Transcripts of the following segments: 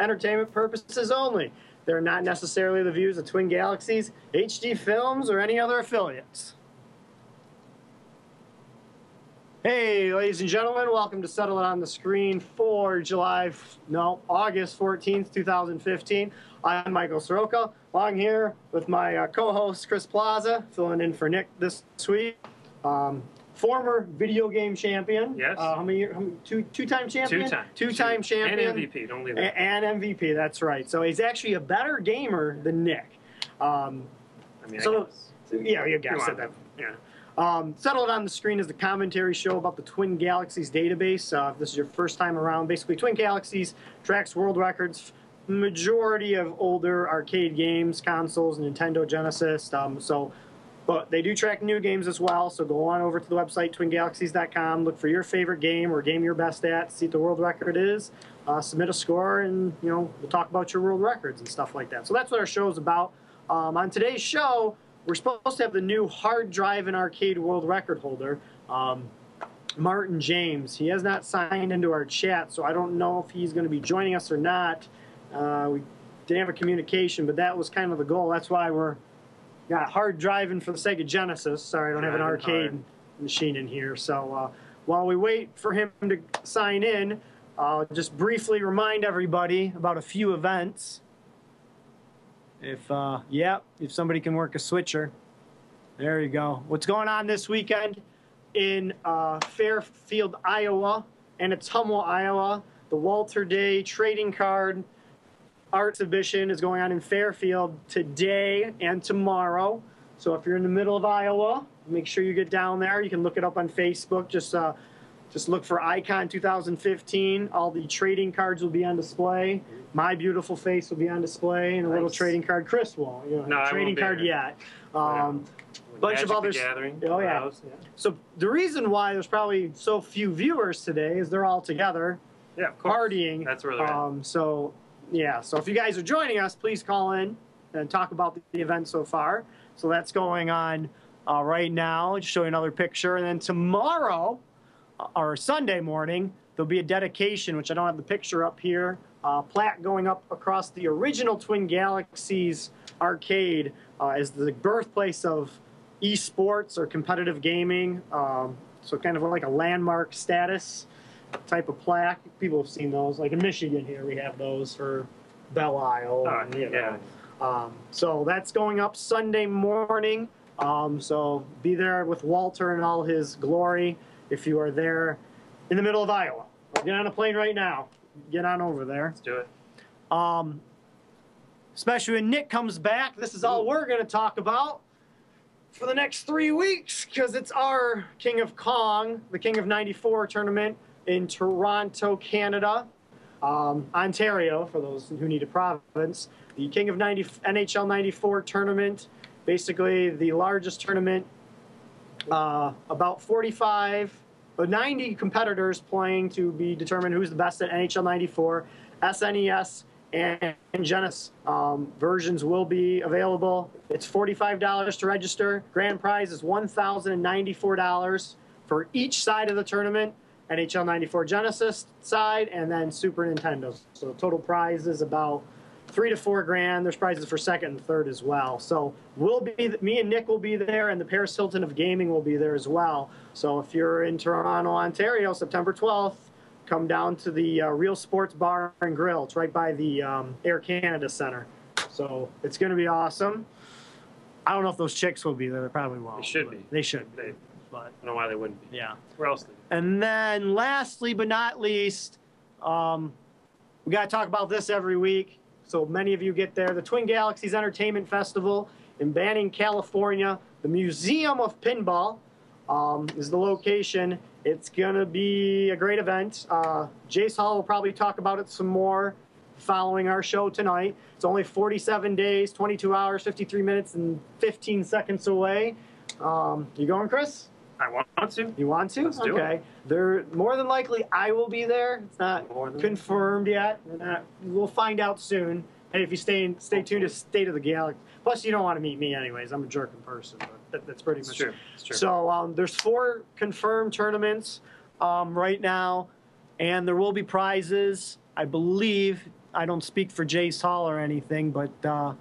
entertainment, purposes only. They're not necessarily the views of Twin Galaxies, HD Films, or any other affiliates. Hey, ladies and gentlemen, welcome to Settle It on the Screen for July, no, August 14th, 2015. I'm Michael Soroka, along here with my uh, co-host Chris Plaza, filling in for Nick this week. Um, former video game champion. Yes. Uh, how many? How many two two-time champion. Two time. Two-time champion. And MVP. Don't leave that. And MVP. That's right. So he's actually a better gamer than Nick. Um, I mean, so- I guess. yeah, you guys said that. Yeah. Um, Settled on the Screen is the commentary show about the Twin Galaxies database. Uh, if this is your first time around, basically, Twin Galaxies tracks world records, majority of older arcade games, consoles, Nintendo Genesis. Um, so, but they do track new games as well. So go on over to the website, twingalaxies.com, look for your favorite game or game you're best at, see what the world record is, uh, submit a score, and, you know, we'll talk about your world records and stuff like that. So that's what our show is about. Um, on today's show, we're supposed to have the new hard drive and arcade world record holder, um, Martin James. He has not signed into our chat, so I don't know if he's going to be joining us or not. Uh, we didn't have a communication, but that was kind of the goal. That's why we're got hard driving for the Sega Genesis. Sorry, I don't have an arcade hard. machine in here. So uh, while we wait for him to sign in, I'll just briefly remind everybody about a few events. If uh, yeah, if somebody can work a switcher, there you go. What's going on this weekend in uh, Fairfield, Iowa, and Ottumwa, Iowa? The Walter Day Trading Card Art Exhibition is going on in Fairfield today and tomorrow. So if you're in the middle of Iowa, make sure you get down there. You can look it up on Facebook. Just uh, just look for Icon 2015. All the trading cards will be on display. My beautiful face will be on display, and a little trading card. Chris will. You know, No, I won't trading be card there. yet. Um, bunch Magic of others- Gathering. Oh, yeah. House, yeah. so the reason why there's probably so few viewers today is they're all together Yeah, of course. partying. That's where they're at. Um, so, yeah. So if you guys are joining us, please call in and talk about the event so far. So that's going on uh, right now. Just show you another picture, and then tomorrow uh, or Sunday morning there'll be a dedication, which I don't have the picture up here. Uh, plaque going up across the original Twin Galaxies arcade uh, is the birthplace of esports or competitive gaming. Um, so kind of like a landmark status type of plaque. People have seen those. Like in Michigan here, we have those for Belle Isle. Oh, and, you know. yeah. Um, so that's going up Sunday morning. Um, so be there with Walter and all his glory if you are there in the middle of Iowa. Get on a plane right now. Get on over there. Let's do it. Um, especially when Nick comes back, this is all we're going to talk about for the next three weeks because it's our King of Kong, the King of 94 tournament in Toronto, Canada. Um, Ontario, for those who need a province. The King of 90, NHL 94 tournament, basically the largest tournament. Uh, about 45, but 90 competitors playing to be determined who's the best at NHL 94. SNES and Genesis um, versions will be available. It's $45 to register. Grand prize is $1,094 for each side of the tournament. NHL 94 Genesis side and then Super Nintendo. So total prize is about three to four grand. There's prizes for second and third as well. So we'll be, me and Nick will be there, and the Paris Hilton of Gaming will be there as well. So if you're in Toronto, Ontario, September 12th, come down to the uh, Real Sports Bar and Grill. It's right by the um, Air Canada Center. So it's going to be awesome. I don't know if those chicks will be there. They probably won't. They should be. They should be. They- But I don't know why they wouldn't be. yeah. Where else? They And then, lastly but not least, um, we got to talk about this every week. So many of you get there. The Twin Galaxies Entertainment Festival in Banning, California. The Museum of Pinball um, is the location. It's going to be a great event. Uh, Jace Hall will probably talk about it some more following our show tonight. It's only 47 days, 22 hours, 53 minutes, and 15 seconds away. Um, you going, Chris? I want to. You want to? Let's do it. okay. There, more than likely, I will be there. It's not confirmed yet. Not- we'll find out soon. Hey, if you stay in, stay tuned to State of the Galaxy. Plus, you don't want to meet me anyways. I'm a jerk in person, but that, that's pretty It's much true. It's true. so um, there's four confirmed tournaments um, right now. and there will be prizes. I believe. I don't speak for Jace Hall or anything, but uh,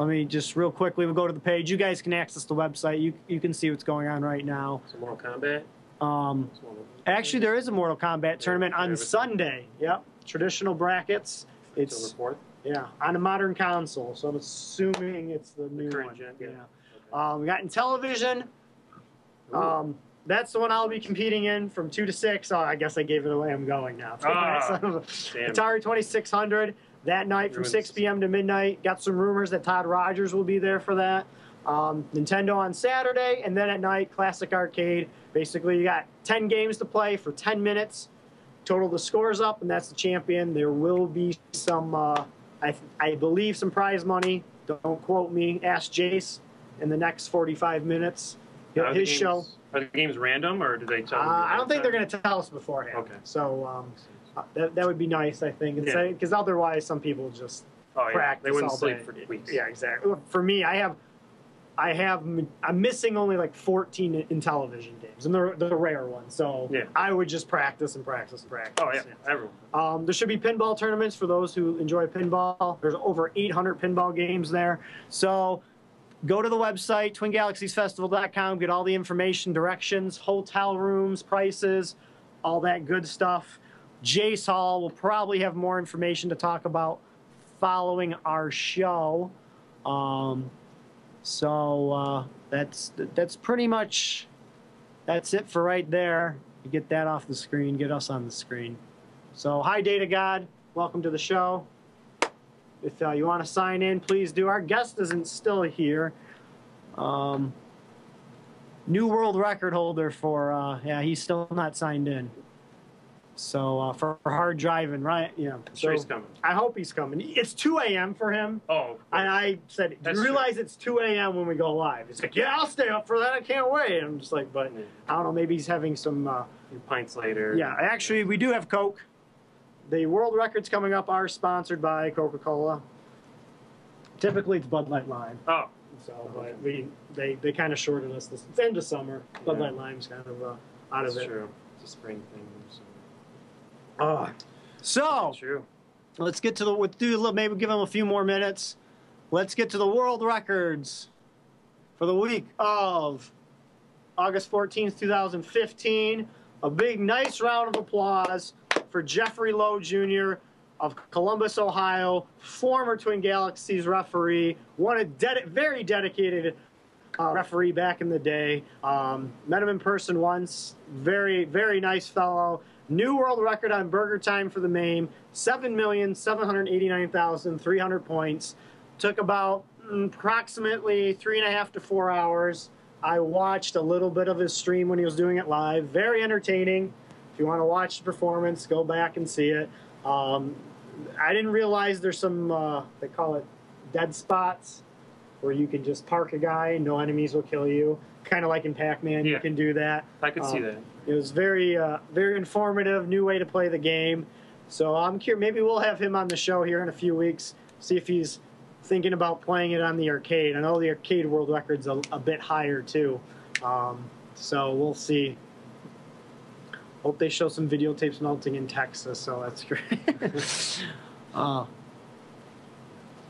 let me just real quickly. We'll go to the page. You guys can access the website. You you can see what's going on right now. So Mortal Kombat. Um, actually, there is a Mortal Kombat tournament on. Sunday. Yep, traditional brackets. It's October It's fourth. yeah on a modern console, so I'm assuming it's the new one. gen, yeah. Um, we got Intellivision. Um, that's the one I'll be competing in from two to six. Oh, I guess I gave it away. I'm going now. Ah, Son of a- damn. Atari 2600 that night from 6 p.m. to midnight. Got some rumors that Todd Rogers will be there for that. Um, Nintendo on Saturday, and then at night, Classic Arcade. Basically, you got 10 games to play for 10 minutes. Total the scores up, and that's the champion. There will be some, uh, I, I believe, some prize money. Don't quote me. Ask Jace in the next 45 minutes. Are His games- show. Are the games random or do they Uh, tell? you I don't think they're going to tell us beforehand. Okay. So um, uh, that, that would be nice, I think, Yeah. because otherwise some people just of time? Oh yeah. practice They wouldn't all sleep day. for weeks. Yeah, exactly. For me, I have, I have, I'm missing only like 14 in- Intellivision games, and they're the rare ones. So Yeah. I would just practice and practice and practice. Oh yeah. Everyone. Um, there should be pinball tournaments for those who enjoy pinball. There's over 800 pinball games there. So go to the website, twingalaxiesfestival.com, get all the information, directions, hotel rooms, prices, all that good stuff. Jace Hall will probably have more information to talk about following our show. Um, so uh, that's that's pretty much that's it for right there. Get that off the screen, get us on the screen. So, hi, Data God. Welcome to the show. If uh, you want to sign in, please do. Our guest isn't still here. Um, new world record holder for, uh, yeah, he's still not signed in. So, uh, for, hard driving, right? Yeah. I'm sure So, he's coming. I hope he's coming. It's 2 a.m. for him. Oh. And I said, Do That's you true. realize it's 2 a.m. when we go live? He's like, Yeah, I'll stay up for that. I can't wait. I'm just like, But I don't know. Maybe he's having some. Uh, pints later. yeah, actually, we do have Coke. The world records coming up are sponsored by Coca Cola. Typically, it's Bud Light Lime. Oh. So, but we they, they kind of shorted us this. It's end of summer. Bud Yeah. Light Lime's kind of uh, out of That's it. true. It's a spring thing. So. Uh, so True. let's get to the. Let's do a little. Maybe give them a few more minutes. Let's get to the world records for the week of August 14th, 2015. A big, nice round of applause for Jeffrey Lowe Jr. of Columbus, Ohio, former Twin Galaxies referee, one a ded- very dedicated uh, referee back in the day. Um, met him in person once. Very, very nice fellow. New world record on BurgerTime for the MAME. 7,789,300 points. Took about approximately three and a half to four hours. I watched a little bit of his stream when he was doing it live. Very entertaining. If you want to watch the performance, go back and see it. Um, I didn't realize there's some, uh, they call it dead spots, where you can just park a guy and no enemies will kill you. Kind of like in Pac Man, you can do that. I could see Um, that. It was very, uh, very informative, new way to play the game. So I'm curious. Maybe we'll have him on the show here in a few weeks. See if he's thinking about playing it on the arcade. I know the arcade world record's a, a bit higher too. Um, so we'll see. Hope they show some videotapes melting in Texas. So that's great. uh,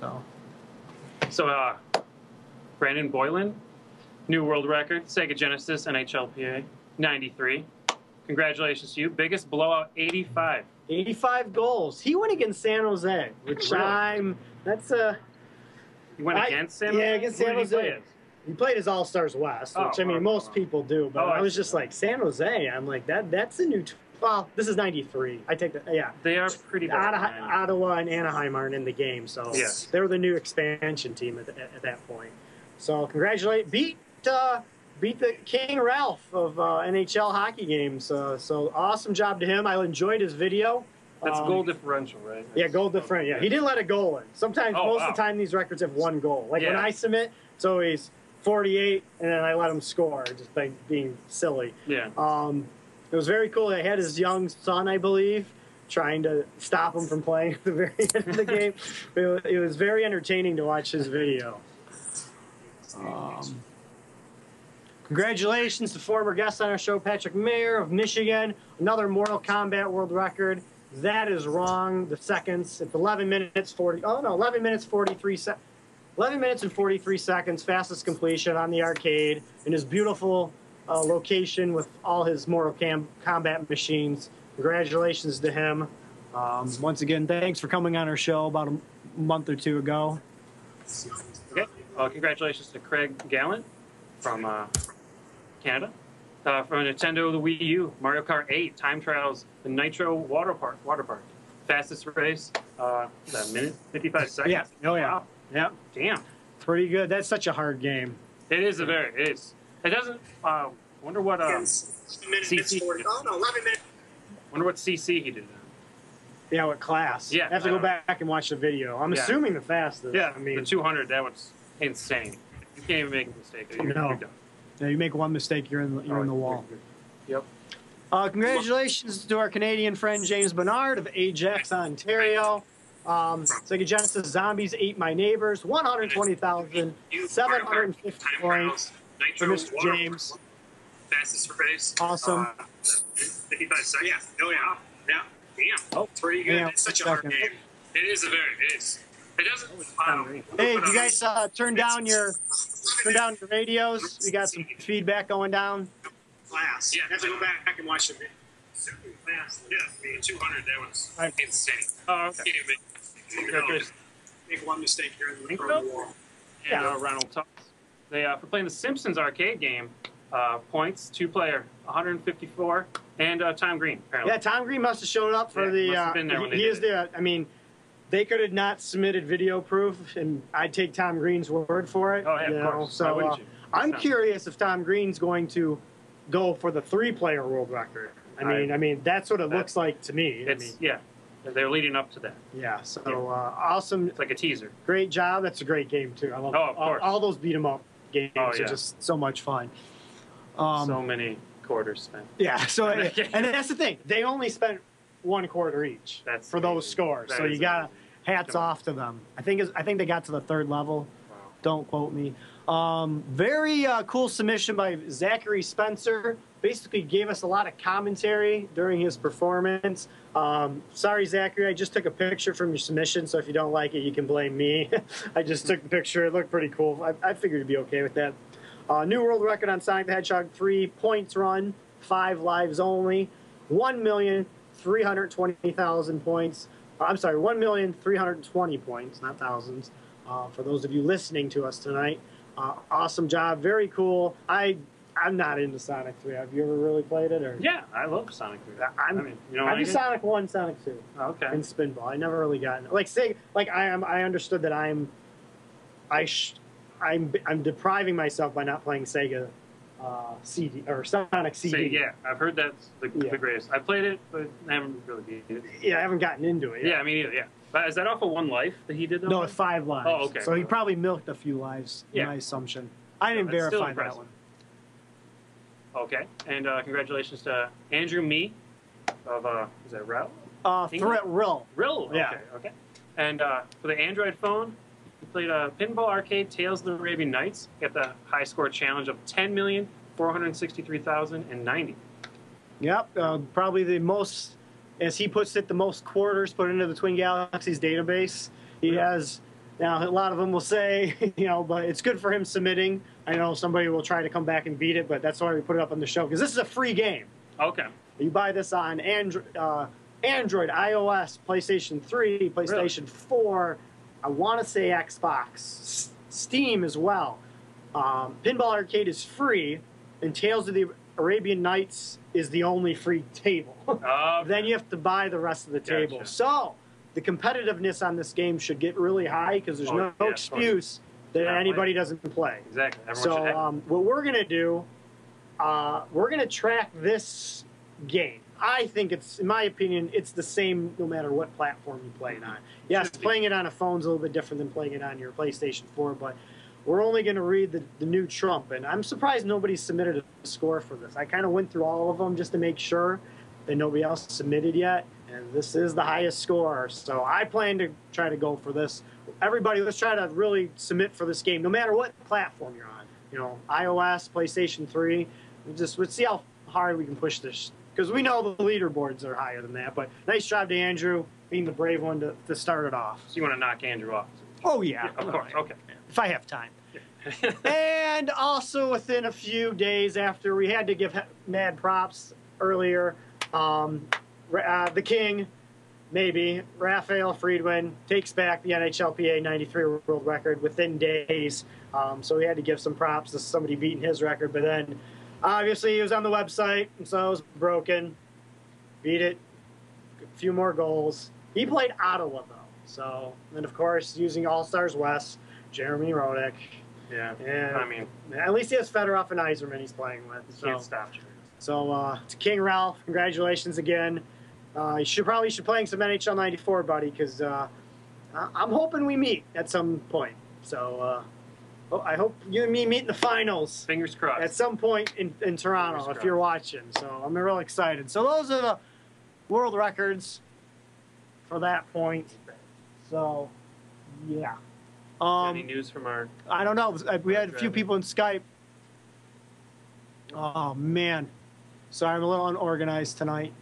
so So, uh, Brandon Boylan, new world record, Sega Genesis NHLPA, 93. Congratulations to you. Biggest blowout, 85. 85 goals. He went against San Jose, which Really? I'm. That's a. You went I- against San Jose? yeah, against San did he play Jose. He played as All Stars West, which Oh, I mean oh, most oh. people do, but Oh, I was just like San Jose. I'm like that. That's a new. T- well, this is '93. I take that. Yeah, They are pretty bad. Ottawa, Ottawa and Anaheim aren't in the game, so Yeah. they were the new expansion team at, at that point. So congratulate, beat uh, beat the King Ralph of uh, NHL hockey games. Uh, so awesome job to him. I enjoyed his video. That's Um, goal differential, right? Yeah, goal differential. Yeah, he didn't let a goal in. Sometimes, Oh, most wow. of the time, these records have one goal. Like when I submit, it's always 48, and then I let him score, just by being silly. Yeah. Um, it was very cool. I had his young son, I believe, trying to stop him from playing at the very end of the game. It was, it was very entertaining to watch his video. Um, Congratulations to former guest on our show, Patrick Mayer of Michigan. Another Mortal Kombat world record. That is wrong. The seconds. It's 11 minutes 40. Oh no, 11 minutes 43 seconds. 11 minutes and 43 seconds, fastest completion on the arcade in his beautiful uh, location with all his Mortal Cam- Kombat machines. Congratulations to him. Um, once again, thanks for coming on our show about a month or two ago. Okay. Uh, congratulations to Craig Gallant from uh, Canada. Uh, from Nintendo, the Wii U, Mario Kart 8, Time Trials, the Nitro Water Park. Water Park. Fastest race, uh, that minute, 55 seconds. Yeah. Oh, yeah. Wow. Yeah, Damn. pretty good. That's such a hard game. It is a very, it is. It doesn't, uh, wonder what, uh, CC, Oh, no, 11 minutes. wonder what CC he did. Then. Yeah, what class? Yeah, I have to I go don't know. back and watch the video. I'm Yeah. assuming the fastest. Yeah, I mean, the 200, that was insane. You can't even make a mistake. You're, No. you're done. Yeah, you make one mistake, you're in the, you're Oh, in the wall. Yep. Uh, congratulations to our Canadian friend James Bernard of Ajax, Ontario. Um, Sega Genesis Zombies Ate My Neighbors, 120,750 points for Mr. James. Fastest race. Awesome. Uh, 55 seconds. Yeah. Oh, yeah. Yeah. Damn. Oh, Pretty good. yeah, it's such a hard game. It is a very, it is. It doesn't. Um, Hey, you guys uh, turn down your turn down your radios, we got some feedback going down. class. Yeah. I have to go back and watch the video. Super fast. Yeah. I 200, that was Right. insane. Oh, okay. Can't even make, you know, Congratulations. make one mistake here in the Think front of wall. And uh, Ronald Tubbs. They uh, for playing the Simpsons arcade game. Uh, points, two player, 154, and uh, Tom Green. Apparently. Yeah, Tom Green must have showed up for Yeah, the. must have Uh, been there he when they he did is it. the. I mean, they could have not submitted video proof, and I'd take Tom Green's word for it. Oh yeah, of know, course. So uh? I'm curious if Tom Green's going to go for the three-player world record. I I- mean, I, mean that's what it that- looks like to me. I mean, yeah. They're leading up to that. yeah. So Yeah. Uh, awesome, It's like a teaser. great job. That's a great game too. I love Oh, of all, course. all those beat 'em up games Oh, yeah. are just so much fun. Um, so many quarters spent. Yeah, so and that's the thing. They only spent one quarter each That's for those scores. That so you got amazing. Hats off to them. I think is I think they got to the third level. Wow. Don't quote me. Um, very uh, cool submission by Zachary Spencer. Basically, gave us a lot of commentary during his performance. Um, sorry, Zachary, I just took a picture from your submission, so if you don't like it, you can blame me. I just took the picture. It looked pretty cool. I, I figured you'd be okay with that. Uh, new world record on Sonic the Hedgehog 3 points run, five lives only, 1,320,000 points. I'm sorry, 1,320 points, not thousands. Uh, for those of you listening to us tonight, uh, awesome job, very cool. I I'm not into Sonic 3. Have you ever really played it? Or Yeah, I love Sonic 3. I'm, I mean, you know I'm I a? Sonic 1, Sonic 2 Oh, okay. and Spinball. I never really got like say like I am. I understood that I'm, I sh, I'm I'm depriving myself by not playing Sega, uh, CD or Sonic CD. Say, yeah, I've heard that's the, Yeah. the greatest. I played it, but I haven't really beat it. Yeah, I haven't gotten into it. Yeah, I mean, either, yeah. But is that off of one life that he did? Though? No, it's five lives. Oh, okay. So he probably milked a few lives. Yeah. My assumption. I didn't still verify that one. Okay, and uh, congratulations to Andrew Me of uh, is that Rel? Uh, Threat Rill. Rill. Yeah. Okay. Okay. And uh, for the Android phone, played a Pinball Arcade Tales of the Arabian Nights. Got the high score challenge of ten million four hundred sixty-three thousand and ninety. Yep. Uh, probably the most, as he puts it, the most quarters put into the Twin Galaxies database. He Yeah. has. Now a lot of them will say, you know, but it's good for him submitting. I know somebody will try to come back and beat it, but that's why we put it up on the show because this is a free game. Okay. You buy this on Android, uh, Android, iOS, PlayStation 3, PlayStation 4. I want to say Xbox, S- Steam as well. Um, Pinball Arcade is free, and Tales of the Arabian Nights is the only free table. Uh, then you have to buy the rest of the table. Gotcha. So the competitiveness on this game should get really high because there's Oh, no yeah, excuse that anybody doesn't play. exactly. Everyone So um, what we're gonna do, uh, we're gonna track this game. I think it's, in my opinion, it's the same no matter what platform you play it on. Yes, playing it on a phone's a little bit different than playing it on your PlayStation 4, but we're only going to read the, the new Trump, and I'm surprised nobody submitted a score for this. I kind of went through all of them just to make sure that nobody else submitted yet, and this is the highest score. So I plan to try to go for this. Everybody, let's try to really submit for this game, no matter what platform you're on. you know, iOS, PlayStation 3. We just let's see how hard we can push this because we know the leaderboards are higher than that. But nice job to Andrew being the brave one to, to start it off. So you want to knock Andrew off? Oh yeah, Yeah, of course. Okay. If I have time. and also within a few days after we had to give mad props earlier um, uh, the king maybe raphael friedman takes back the nhlpa 93 world record within days um, so we had to give some props to somebody beating his record but then obviously he was on the website and so it was broken beat it a few more goals he played ottawa though so and of course using all stars west jeremy Roenick. yeah. And I mean, at least he has Fedorov and Yzerman he's playing with. So, can't stop you. so uh, to King Ralph, congratulations again. Uh, you should probably should playing some NHL '94, buddy, because uh, I'm hoping we meet at some point. So uh, oh, I hope you and me meet in the finals Fingers crossed. at some point in, in Toronto if you're watching. So I'm real excited. So those are the world records for that point. So yeah. Um, Any news from our? I don't know. We had a few people in Skype. Oh man, sorry, I'm a little unorganized tonight.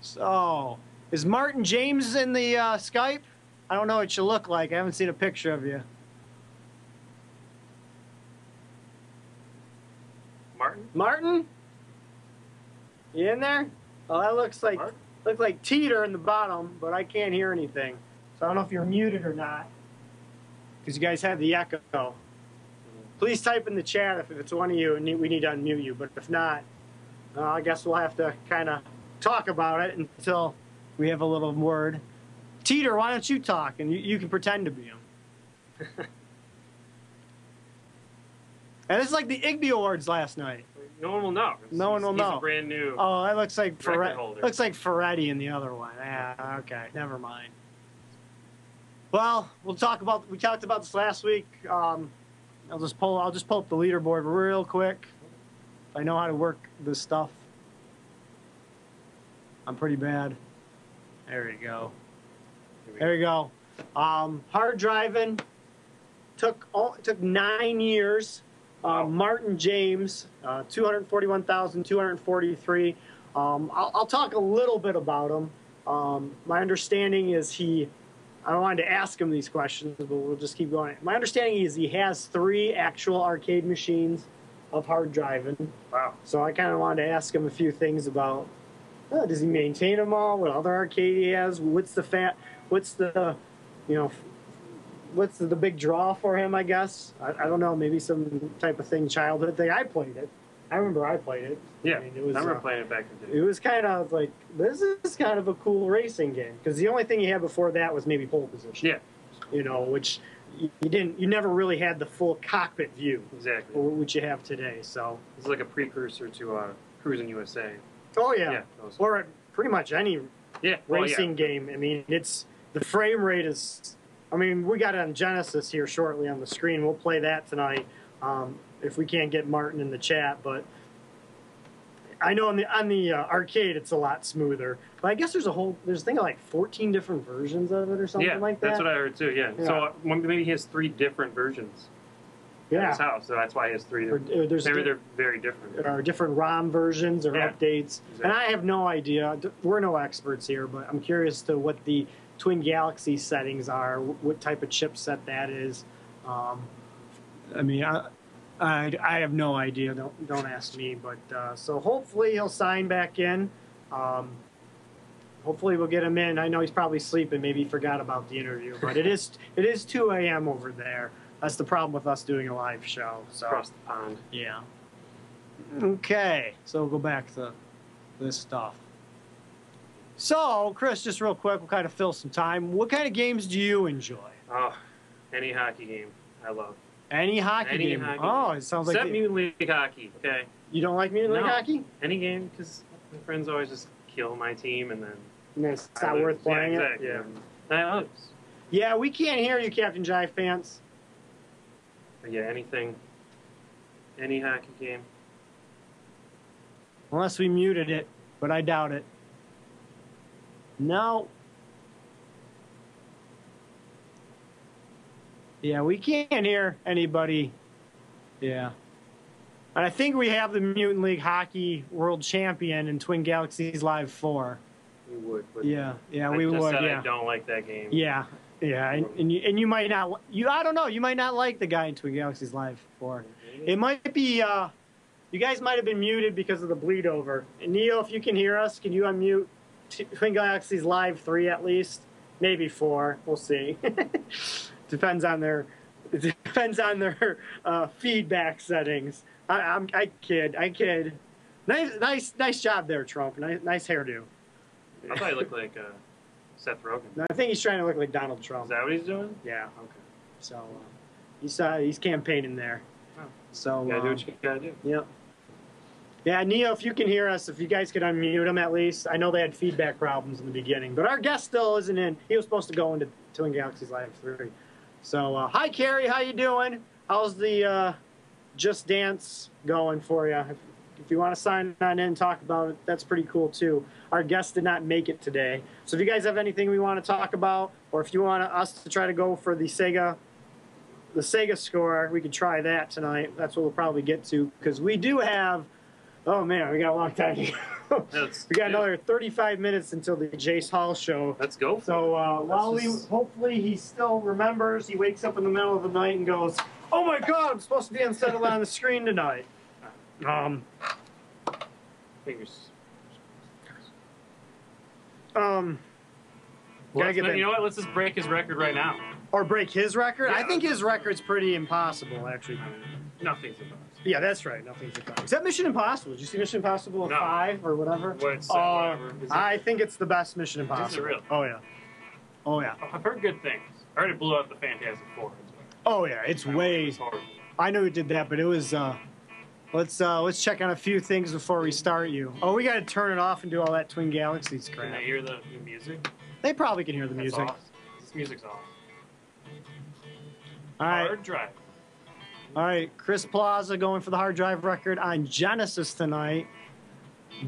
So, is Martin James in the uh, Skype? I don't know what you look like. I haven't seen a picture of you. Martin? Martin, you in there? Oh, that looks like Martin? looks like Teeter in the bottom, but I can't hear anything. So I don't know if you're muted or not, because you guys have the echo. Please type in the chat if it's one of you and we need to unmute you. But if not, uh, I guess we'll have to kind of talk about it until we have a little word. Teeter, why don't you talk and you, you can pretend to be him? and it's like the Igby Awards last night. No one will know. No one will he's know. A brand new. Oh, that looks like Record Ferret, holder. looks like Ferretti in the other one. Yeah, okay, never mind. Well, we'll talk about we talked about this last week. Um, I'll just pull I'll just pull up the leaderboard real quick. If I know how to work this stuff. I'm pretty bad. There you go. There you go. Um, hard driving took all, took nine years. Um, Martin James, uh, 241,243. Um, I'll, I'll talk a little bit about him. Um, my understanding is he, I don't wanted to ask him these questions, but we'll just keep going. My understanding is he has three actual arcade machines of hard driving. Wow. So I kind of wanted to ask him a few things about uh, does he maintain them all? What other arcade he has? What's the fat? What's the, you know, what's the, big draw for him? I guess I, I don't know. Maybe some type of thing, childhood thing. I played it. I remember I played it. Yeah. I mean, it was. I remember uh, playing it back in the it was kind of like this is kind of a cool racing game because the only thing you had before that was maybe pole position. Yeah. You know, which you didn't. You never really had the full cockpit view, Exactly. which you have today. So. It's like a precursor to uh, Cruis'n USA. Oh yeah. Yeah. Or pretty much any yeah. well, yeah. racing game. I mean, it's the frame rate is. I mean, we got it on Genesis here shortly on the screen. We'll play that tonight um, if we can't get Martin in the chat. But I know on the on the uh, arcade it's a lot smoother. But I guess there's a whole there's a thing of like 14 different versions of it or something Yeah, like that. that's what I heard too. Yeah. Yeah. So uh, maybe he has three different versions yeah. his house. So that's why he has three. Or, or there's Maybe di- they're very different. there are different ROM versions or Yeah. updates. And I have no idea. We're no experts here, but I'm curious to what the Twin Galaxy settings are, what type of chipset that is. Um, I mean, I, I, I have no idea. Don't don't ask me. But uh, so hopefully he'll sign back in. Um, hopefully we'll get him in. I know he's probably sleeping. Maybe he forgot about the interview. But it is it is 2 a.m. over there. That's the problem with us doing a live show. So across the pond. yeah. Okay, so we'll go back to this stuff. So, Chris, just real quick, we'll kind of fill some time. What kind of games do you enjoy? Oh, any hockey game I love. Any hockey Any game? hockey oh, it sounds like Except Mutant League hockey. Okay. you don't like Mutant League hockey. Any game because my friends always just kill my team and then No, it's I not lose. worth playing yeah, it. exactly. Yeah. I lose. Yeah, we can't hear you, Captain Jive Pants. But yeah, anything, any hockey game. Unless we muted it, but I doubt it. No. Yeah, we can't hear anybody Yeah. And I think we have the Mutant League Hockey World Champion in Twin Galaxies Live 4. We would. Yeah, yeah, I we just would. said Yeah. I don't like that game. Yeah, yeah, and, and you and you might not you I don't know you might not like the guy in Twin Galaxies Live Four. It might be uh, you guys might have been muted because of the bleed over. And Neil, if you can hear us, can you unmute T- Twin Galaxies Live Three at least? Maybe four. We'll see. depends on their depends on their uh, feedback settings. I, I'm I kid I kid. Nice nice nice job there, Trump. Nice nice hairdo. I thought he looked like uh, Seth Rogen. I think he's trying to look like Donald Trump. Is that what he's doing? Yeah. Okay. So uh, he's uh, he's campaigning there. Oh. So You gotta do uh, what you gotta do. yeah. Yeah, Neo, if you can hear us, if you guys could unmute him at least. I know they had feedback problems in the beginning, but our guest still isn't in. He was supposed to go into Twin Galaxies Live 3. So, uh, hi, Carrie. How you doing? How's the uh, Just Dance going for you? If, if you want to sign on in and talk about it, that's pretty cool, too. Our guest did not make it today. So if you guys have anything we want to talk about, or if you want us to try to go for the Sega the Sega score, we could try that tonight. That's what we'll probably get to because we do have. Oh man, we got a long time. to go. We got another 35 minutes until the Jace Hall show. Let's go. So uh, while we just- hopefully he still remembers, he wakes up in the middle of the night and goes, "Oh my God, I'm supposed to be unsettled on the screen tonight." Um, Fingers. um, Well, Gotta get let's- you know what? Let's just break his record right now. or break his record. I think his record's pretty impossible, actually. Nothing's about Yeah, that's right. Nothing's impossible. Except Mission Impossible. Did you see Mission Impossible No. 5 or whatever? What's, uh, Uh, whatever. It- I think it's the best Mission Impossible. really? Oh, yeah. Oh, yeah. I've heard good things. I heard it blew out the Fantastic Four. Oh, yeah. It's I way. I know who did that, but it was. uh Let's uh let's check on a few things before we start you. Oh, we got to turn it off and do all that Twin Galaxies crap. Can they hear the, the music? They probably can hear the That's music. awesome. This music's awesome. All right. Hard drive. All right, Chris Plaza going for the hard drive record on Genesis tonight.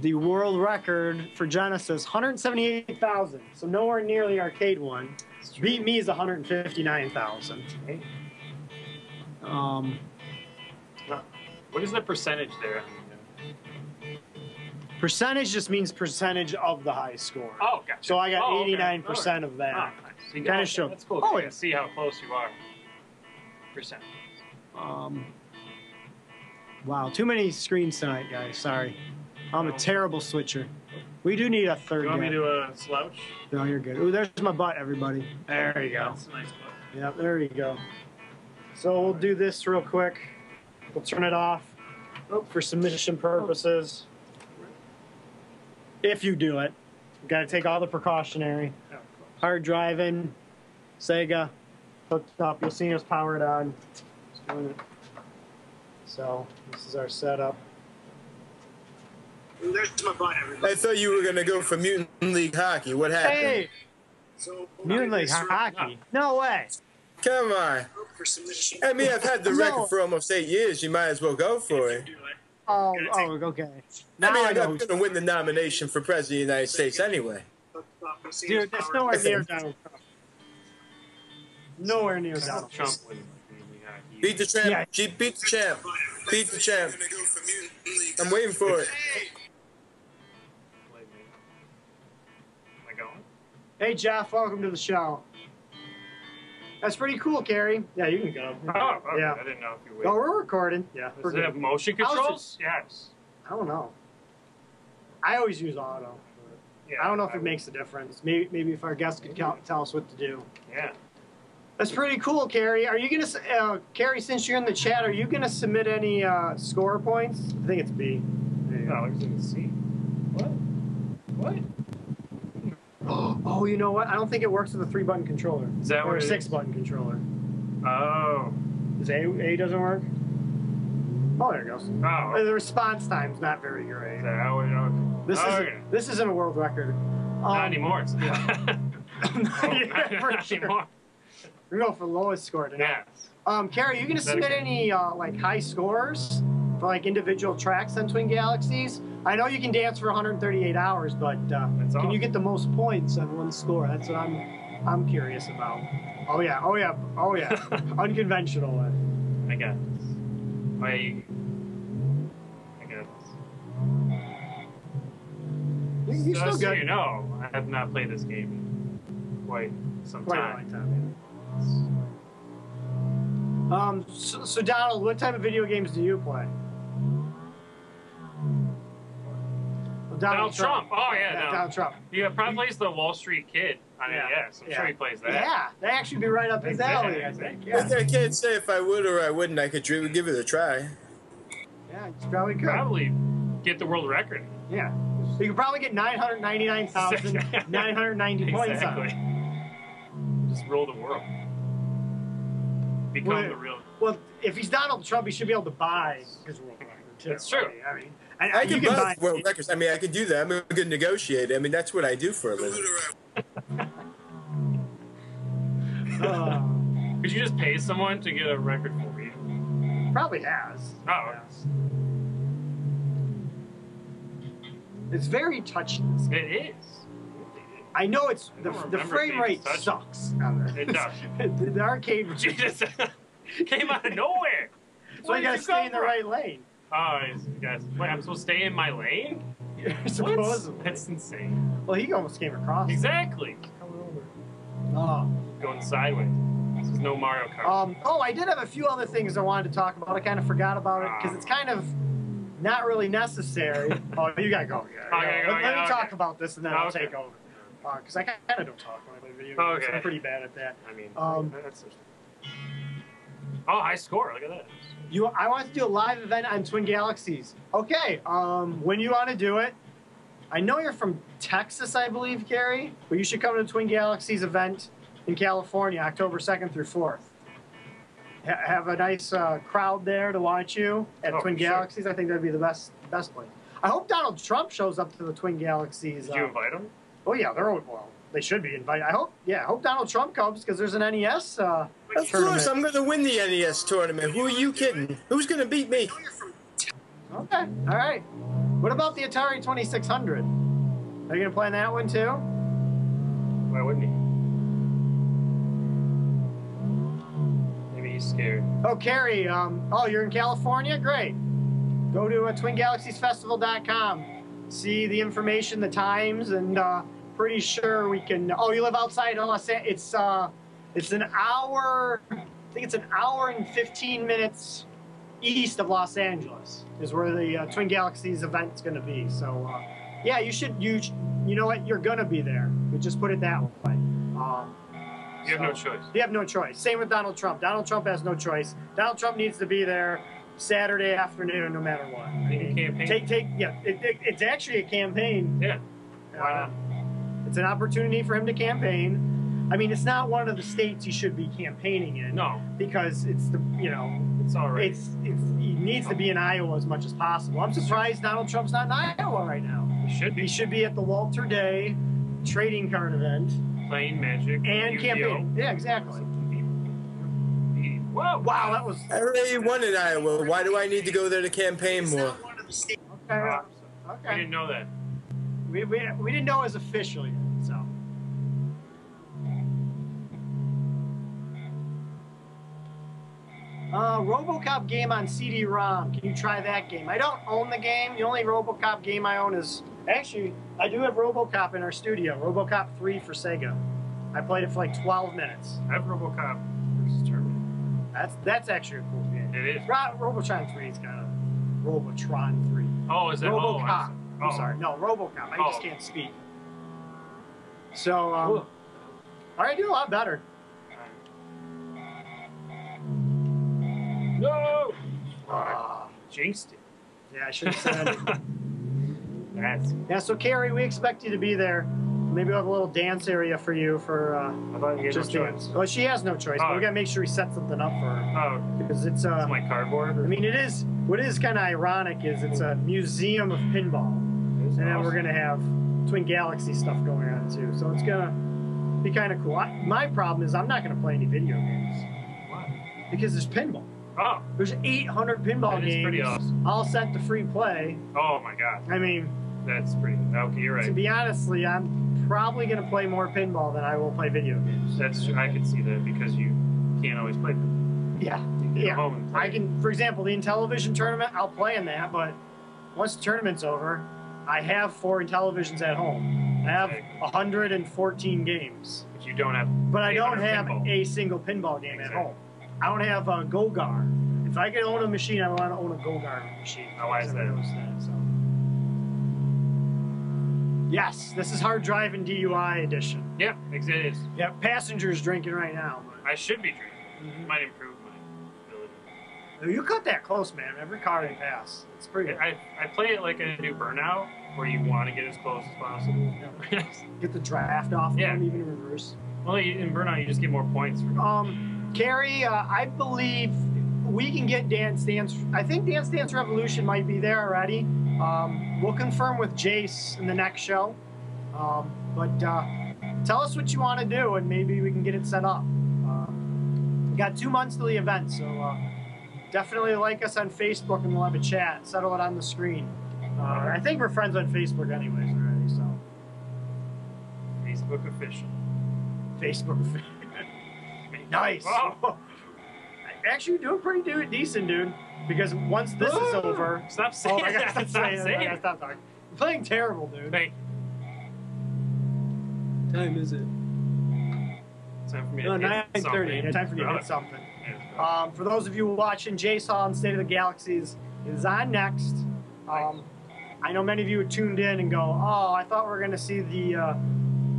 The world record for Genesis, 178,000. So nowhere near the arcade one. Beat me is 159,000. Hey, Um, What is the percentage there? percentage just means percentage of the high score. Oh, gotcha. So I got Oh, okay. 89% of that. Oh, nice. So you Kinda got- show- That's cool. Oh, Oh, yeah. see how close you are. Percent. Um, wow, too many screens tonight, guys. Sorry. I'm a terrible switcher. We do need a third You want guy. me to uh, slouch? No, you're good. Ooh, there's my butt, everybody. There you go. That's a nice book. Yep, there you go. So we'll do this real quick. We'll turn it off oh, for submission purposes. If you do it, you got to take all the precautionary. Hard driving, Sega, hooked up. You'll see us powered on. Just. So this is our setup. There's my butt, everybody. I thought you were gonna go for Mutant League Hockey. What happened? Hey, So, Mutant League right hockey. No way. Come on. now For submission. I mean, I've had the No. record for almost eight years. You might as well go for it. Oh, oh, take- okay. I Now mean, I I'm know. going to win the nomination for president of the United States anyway. Hook up, you'll see Dude, his that's nowhere near Donald Trump. Nowhere near Donald Donald Trump Trump. Beat the champ. Yeah. G- Beat the champ. Beat the champ. I'm waiting for it. Am I going? Hey, Jeff, welcome to the show. That's pretty cool, Carrie. Yeah, you can go. Oh, okay. Oh, yeah. I didn't know if you Oh, were. we're recording. Yeah, we're Does it have motion How's it- controls? Yes. I don't know. I always use auto. Yeah, I don't know if I it makes a difference. Maybe, maybe if our guests could tell us what to do. Yeah. That's pretty cool, Carrie. Are you gonna, uh, Carrie? Since you're in the chat, are you gonna submit any uh, score points? I think it's B. No. I was in C. What? What? Oh, you know what? I don't think it works with a three-button controller Is that or what a six-button controller. Oh. Is A A doesn't work? Oh, there it goes. Oh. Uh, The response time's not very Is great. that know? This oh, is okay. this isn't a world record. Um, Not anymore. Yeah, for not sure. anymore. We're going for lowest score tonight. Yes. Um, Carrie, are you gonna submit any uh, like high scores for like individual tracks on Twin Galaxies? I know you can dance for 138 hours, but uh, can That's you get the most points on one score? That's what I'm I'm curious about. Oh yeah, oh yeah, oh yeah, unconventional one. I guess. I. I guess. You- You're Just still so you know, I have not played this game in quite some Quite a time. long time, yeah. Um, so, so Donald, what type of video games do you play? Well, Donald Trump. Oh, yeah, no. Donald Trump. He probably plays the Wall Street Kid on Yeah. NES. I'm Yeah. sure he plays that. Yeah, that actually be right up his Exactly. alley, I think. But Yeah, I can't say if I would or I wouldn't. I could dr- give it a try. yeah, you probably could. Probably get the world record. Yeah, you could probably get nine hundred ninety-nine thousand nine hundred ninety points on Exactly. it. Just rule the world. Become Well, the real. Well, if he's Donald Trump, he should be able to buy his world record too. That's true. I mean, I, mean, I you can buy. buy world records. I mean, I can do that. I'm a good negotiator. I mean, that's what I do for a living. Uh, Could you just pay someone to get a record for you? probably has. Oh. Yes. It's very touchy. It is. I know it's I the, the frame rate touchy. sucks. It does. the, the arcade. Just came out of nowhere. so you gotta stay in the right lane. Oh, guys. Wait, I'm supposed to stay in my lane? Supposedly. That's insane. Well, he almost came across. Exactly. Oh. Going sideways. This is no Mario Kart. Um, oh, I did have a few other things I wanted to talk about. I kind of forgot about it because it's kind of not really necessary. oh, you gotta go. Yeah, gotta go, Let, let yeah, me talk about this and then I'll take over. Because I kind of don't talk when I play video games. Okay. I'm pretty bad at that. I mean, um, that's. Oh, high score. Look at that. You, I want to do a live event on Twin Galaxies. Okay, um, when you want to do it, I know you're from Texas, I believe, Gary, but you should come to the Twin Galaxies event in California, October 2nd through 4th. Ha- have a nice uh, crowd there to watch you at Oh, Twin sure. Galaxies. I think that'd be the best best place. I hope Donald Trump shows up to the Twin Galaxies. Did you uh, invite him? Oh yeah, they're well. They should be invited. I hope. Yeah, I hope Donald Trump comes because there's an NES. Uh, Of tournament. course, I'm going to win the NES tournament. Who are you kidding? Who's going to beat me? Okay. All right. What about the Atari 2600? Are you gonna play on that one too? Why wouldn't he? Maybe he's scared. Oh, Carrie. Um, oh, you're in California. Great. Go to uh, TwinGalaxiesFestival.com. See the information, the times, and uh, pretty sure we can. Oh, you live outside of Los Angeles. It's uh, it's an hour. I think it's an hour and 15 minutes east of Los Angeles is where the uh, Twin Galaxies event's going to be. So, uh, yeah, you should. You you know what? You're going to be there. We just put it that way. Um, You have no choice. you have no choice. Same with Donald Trump. Donald Trump has no choice. Donald Trump needs to be there Saturday afternoon, no matter what. He can campaign. Take, take, yeah. It, it, it's actually a campaign. Yeah. Why Uh, not? It's an opportunity for him to campaign. I mean, it's not one of the states he should be campaigning in No, because it's the you know it's all right. it's it's he needs to be in Iowa as much as possible. I'm surprised Donald Trump's not in Iowa right now. It should be. He should be at the Walter Day trading card event playing Magic and Yu-Gi-Oh. campaigning. Yeah, exactly. Whoa! Wow, that was I already won in Iowa. Why do I need to go there to campaign more? One of the states. okay. Uh, I didn't know that. We, we, we didn't know it was official yet, so. Uh, RoboCop game on CD-ROM. Can you try that game? I don't own the game. The only RoboCop game I own is actually I do have RoboCop in our studio. RoboCop 3 for Sega. I played it for like 12 minutes. I have RoboCop versus Terminator. That's that's actually a cool game. It is. Ro- Robotron 3 is kind of Robotron 3. Oh, is that? Oh, RoboCop. I'm, I'm oh. sorry. No, RoboCop. I Oh. just can't speak. So, um, Cool. all right, I do a lot better. No! Ah, Jinxed it. yeah, I should have said. it. That's. yeah, so Carrie, we expect you to be there. Maybe we'll have a little dance area for you for uh, I thought you just no dance. Well, she has no choice, but Oh. we gotta make sure we set something up for her Oh, because it's uh, it's my cardboard. I mean, it is. What is kind of ironic is it's a museum of pinball. And then we're gonna have Twin Galaxy stuff going on too. So it's gonna be kind of cool. I, my problem is I'm not gonna play any video games What? because there's pinball. Oh, There's 800 pinball That games, pretty awesome. all set to free play. oh my God. I mean, That's pretty. Okay, you're right. to be honestly, I'm probably gonna play more pinball than I will play video games. That's. True. I could see that because you can't always play. them. Yeah, yeah. home and play. I can, for example, the Intellivision tournament, I'll play in that, but once the tournament's over, I have four televisions at home. I have 114 games, But you don't have. but I don't have pinball. a single pinball game at home. I don't have a Gorgar. If I could own a machine, I want to own a Gorgar machine. Oh, why is that? That, so. Yes, this is hard driving DUI edition. Yep, it is. Yep, passengers drinking right now. I should be drinking. Mm-hmm. Might improve my ability. You cut that close, man. Every car you pass, it's pretty. I, I play it like a new burnout, where you want to get as close as possible. Get the draft off Yeah. them, even in reverse. well, you- in burnout, you just get more points for. Um, Carrie, uh, I believe we can get Dance Dance. I think Dance Dance Revolution might be there already. Um, we'll confirm with Jace in the next show. Um, but uh, tell us what you want to do, and maybe we can get it set up. Uh, we got two months to the event, so uh, definitely like us on Facebook, and we'll have a chat. Settle it on the screen. Uh, I think we're friends on Facebook, anyways, already. So Facebook official. Facebook. official. Nice. Wow. Actually, you're doing pretty do- decent, dude. Because once this is over, Stop oh, saying I gotta that. stop Stop saying it. I gotta stop talking. You're playing terrible, dude. Hey, Time is it? time for me No, to nine hit thirty. something. Time for you to Got hit something. Um, for those of you watching, Jace Hall on State of the Galaxies is on next. Um, I know many of you tuned in and go, "Oh, I thought we were going to see the uh,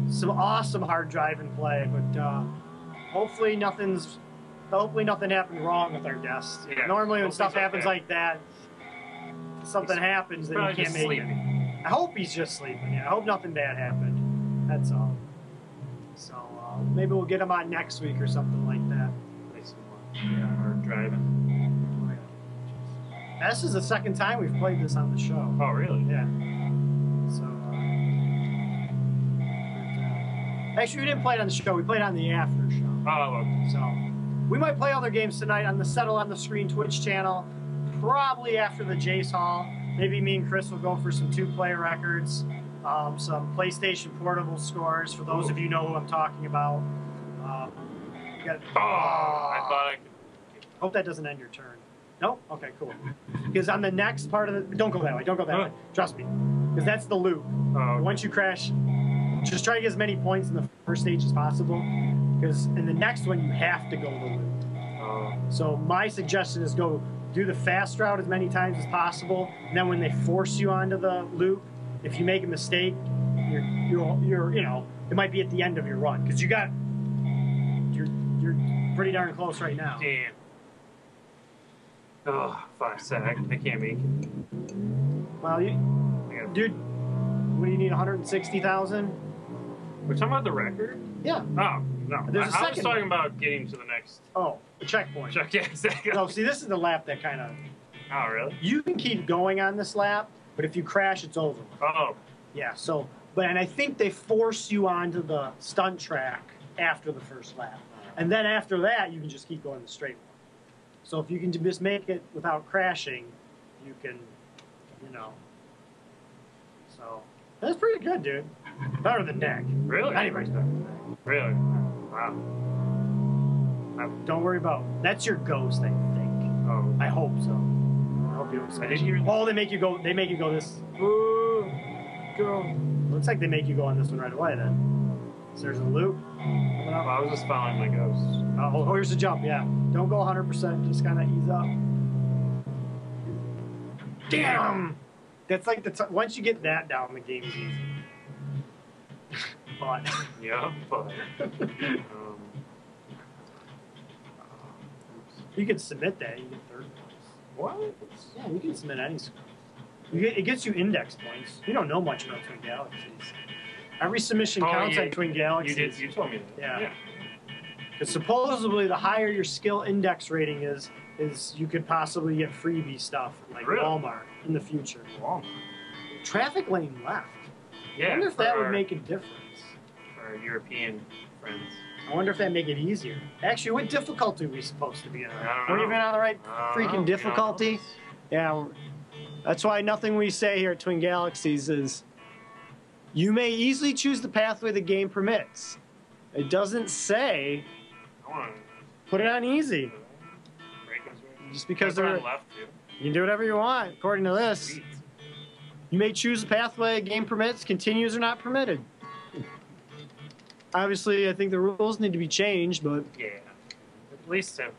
some awesome hard driving play," but uh, hopefully nothing's hopefully nothing happened wrong with our guest. Yeah, Normally, when stuff happens like that, something He's- happens He's and you can't make sleeping. it. I hope he's just sleeping. Yeah, I hope nothing bad happened. That's all. So uh, maybe we'll get him on next week or something like that. Play some more. Yeah, or driving. This is the second time we've played this on the show. Oh, really? Yeah. So. Uh, but, uh, actually, we didn't play it on the show. We played it on the after show. Oh, okay. So we might play other games tonight on the Settle on the Screen Twitch channel. Probably after the Jace Hall. Maybe me and Chris will go for some two-player records, um, some PlayStation Portable scores. For those of you know who I'm talking about. We got, Oh, I thought I could. Hope that doesn't end your turn. No? Okay, cool. Because on the next part of the, don't go that way. Don't go that Huh. way. Trust me. Because that's the loop. Oh, Once you crash, just try to get as many points in the first stage as possible. Because in the next one, you have to go the loop. oh, So my suggestion is go do the fast route as many times as possible. And then when they force you onto the loop, if you make a mistake, you're you're, you're you know it might be at the end of your run because you got you're you're pretty darn close right now. damn. Oh, five sec. I can't make it. Well, you, I gotta, dude, what do you need? 160,000? we're talking about the record? Yeah. Oh, no. There's a I, I was second talking about getting to the next Oh, a checkpoint. check. Yeah, exactly. No, see, this is the lap that kind of Oh, really? you can keep going on this lap, but if you crash, it's over. Oh, Yeah. So, but and I think they force you onto the stunt track after the first lap, and then after that, you can just keep going the straight one. So if you can just make it without crashing, you can, you know. So that's pretty good, dude. Better than Nick. really? Anyways, better. Than Nick. Really? Wow. Uh, don't worry about. That's your ghost, I think. Oh, I hope so. I hope you. I didn't hear. Oh, they make you go. They make you go this. Ooh, go. Looks like they make you go on this one right away. Then. So there's a loop. coming up. I was just following my ghost. Uh, oh, here's the jump. Yeah. Don't go 100. percent Just kind of ease up. Damn. That's like the t- once you get that down, the game's easy. but Yeah, but. Um, you can submit that. You get third place. what? Yeah, you can submit any score. You get, it gets you index points. You don't know much about Twin Galaxies. Every submission Oh, counts yeah, on Twin You Galaxies. did. You told me that. Yeah. Because supposedly, the higher your skill index rating is, is you could possibly get freebie stuff like Really? Walmart in the future. Walmart. Traffic lane left. Yeah. I wonder if that would make a difference. for our European friends. I wonder if that make it easier. Actually, what difficulty are we supposed to be on? We're know. even on the right freaking difficulty. Yeah, that's why nothing we say here at Twin Galaxies is you may easily choose the pathway the game permits. It doesn't say put it on easy. Just because they're, left you can do whatever you want according to this. You may choose a pathway game permits, continues are not permitted. Obviously, I think the rules need to be changed, but Yeah. At least have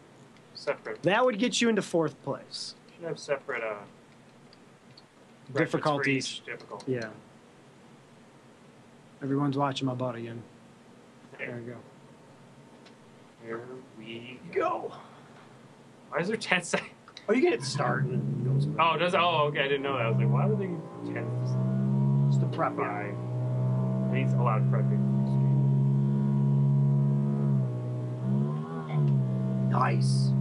separate. that would get you into fourth place. You should have separate uh. Difficulties. Difficulty. Yeah. Everyone's watching my butt again. There we go. here we Go. Why is there ten seconds? Oh, you get it started. Oh, does oh okay, I didn't know that. I was like, why would they ten Just the prep. yeah. He's allowed prepping. Nice.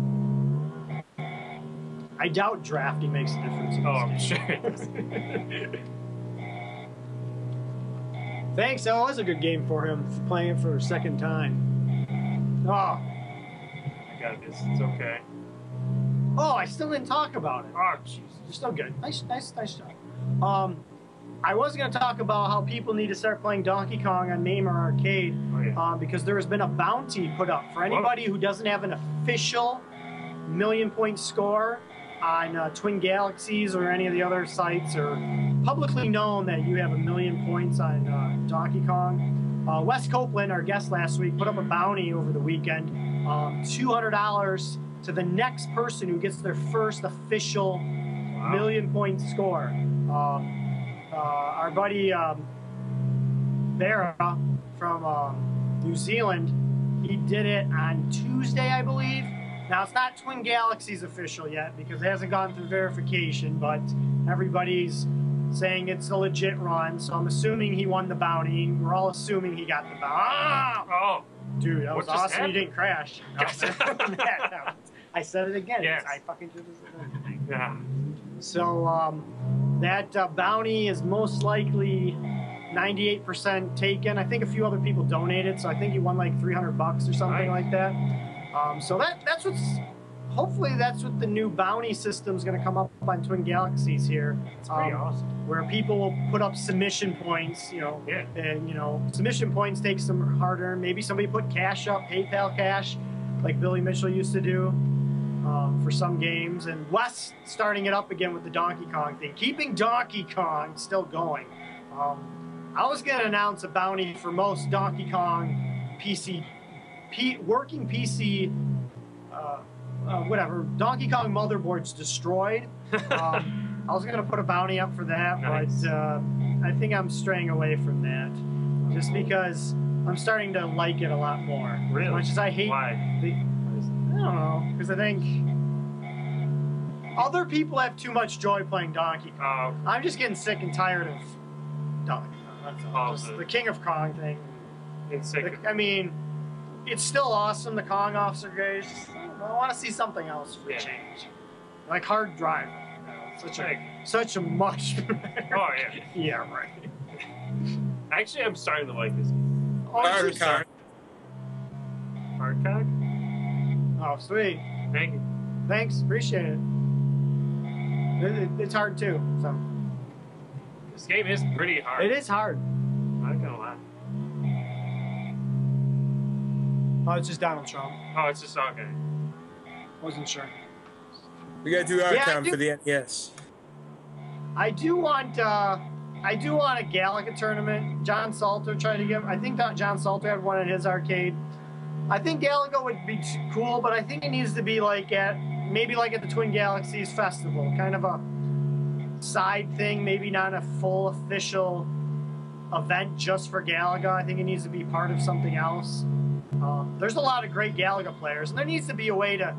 I doubt drafting makes a difference. Oh, I'm sure. Thanks. That was a good game for him for playing it for a second time. Oh, I got this. It's okay. oh! I still didn't talk about it. Oh, jeez. You're still good. Nice, nice, nice job. Um, I was going to talk about how people need to start playing Donkey Kong on Mamer Arcade Oh yeah. uh, because there has been a bounty put up for anybody who doesn't have an official million point score on uh, Twin Galaxies or any of the other sites or publicly known that you have a million points on uh, Donkey Kong. Uh, Wes Copeland, our guest last week, put up a bounty over the weekend um, $200 to the next person who gets their first official Wow. million point score. Um, uh, our buddy um, Vera from um, New Zealand, he did it on Tuesday, I believe. Now it's not Twin Galaxies official yet because it hasn't gone through verification, but everybody's saying it's a legit run. So I'm assuming he won the bounty. We're all assuming he got the bounty. Ah! Oh, Dude, that What was awesome. You didn't crash. No, Yes. that- that was- I said it again. Yes. I fucking did this. yeah. So um, that uh, bounty is most likely 98% taken. I think a few other people donated, so I think he won like 300 bucks or something Nice. like that. Um, so that that's what's hopefully that's what the new bounty system is going to come up on Twin Galaxies here, It's pretty Um, awesome. where people will put up submission points. You know, Yeah. and you know submission points take some hard earned. Maybe somebody put cash up, PayPal cash, like Billy Mitchell used to do um, for some games. And Wes starting it up again with the Donkey Kong thing, keeping Donkey Kong still going. Um, I was going to announce a bounty for most Donkey Kong PC, P, working PC, uh, uh, whatever Donkey Kong motherboards destroyed. Um, I was going to put a bounty up for that, Nice. but uh, I think I'm straying away from that just because I'm starting to like it a lot more. Really? As much as I hate Why? the, I don't know, because I think other people have too much joy playing Donkey Kong. Oh, I'm just getting sick and tired of Donkey Kong. That's all. Oh, Just the- King of Kong thing. it's The- I mean, it's still awesome. The Kong officer guys. I want to see something else for Yeah. change, like Hard Drivin'. Such a Like, such a much. oh yeah. yeah, right. Actually, I'm starting to like this. Oh, Hard it's- Cock. Hardcock. oh, sweet. Thank you. Thanks, appreciate it. It- it- It's hard too. So This game is pretty hard. it is hard. Oh, it's just Donald Trump. Oh, it's just okay. Wasn't sure. We gotta do our Yeah, I count do- for the NES. I do want uh I do want a Galaga tournament. John Salter tried to give I think that John Salter had one at his arcade. I think Galaga would be cool, but I think it needs to be like at maybe like at the Twin Galaxies Festival, kind of a side thing, maybe not a full official event just for Galaga. I think it needs to be part of something else. Um, there's a lot of great Galaga players, and there needs to be a way to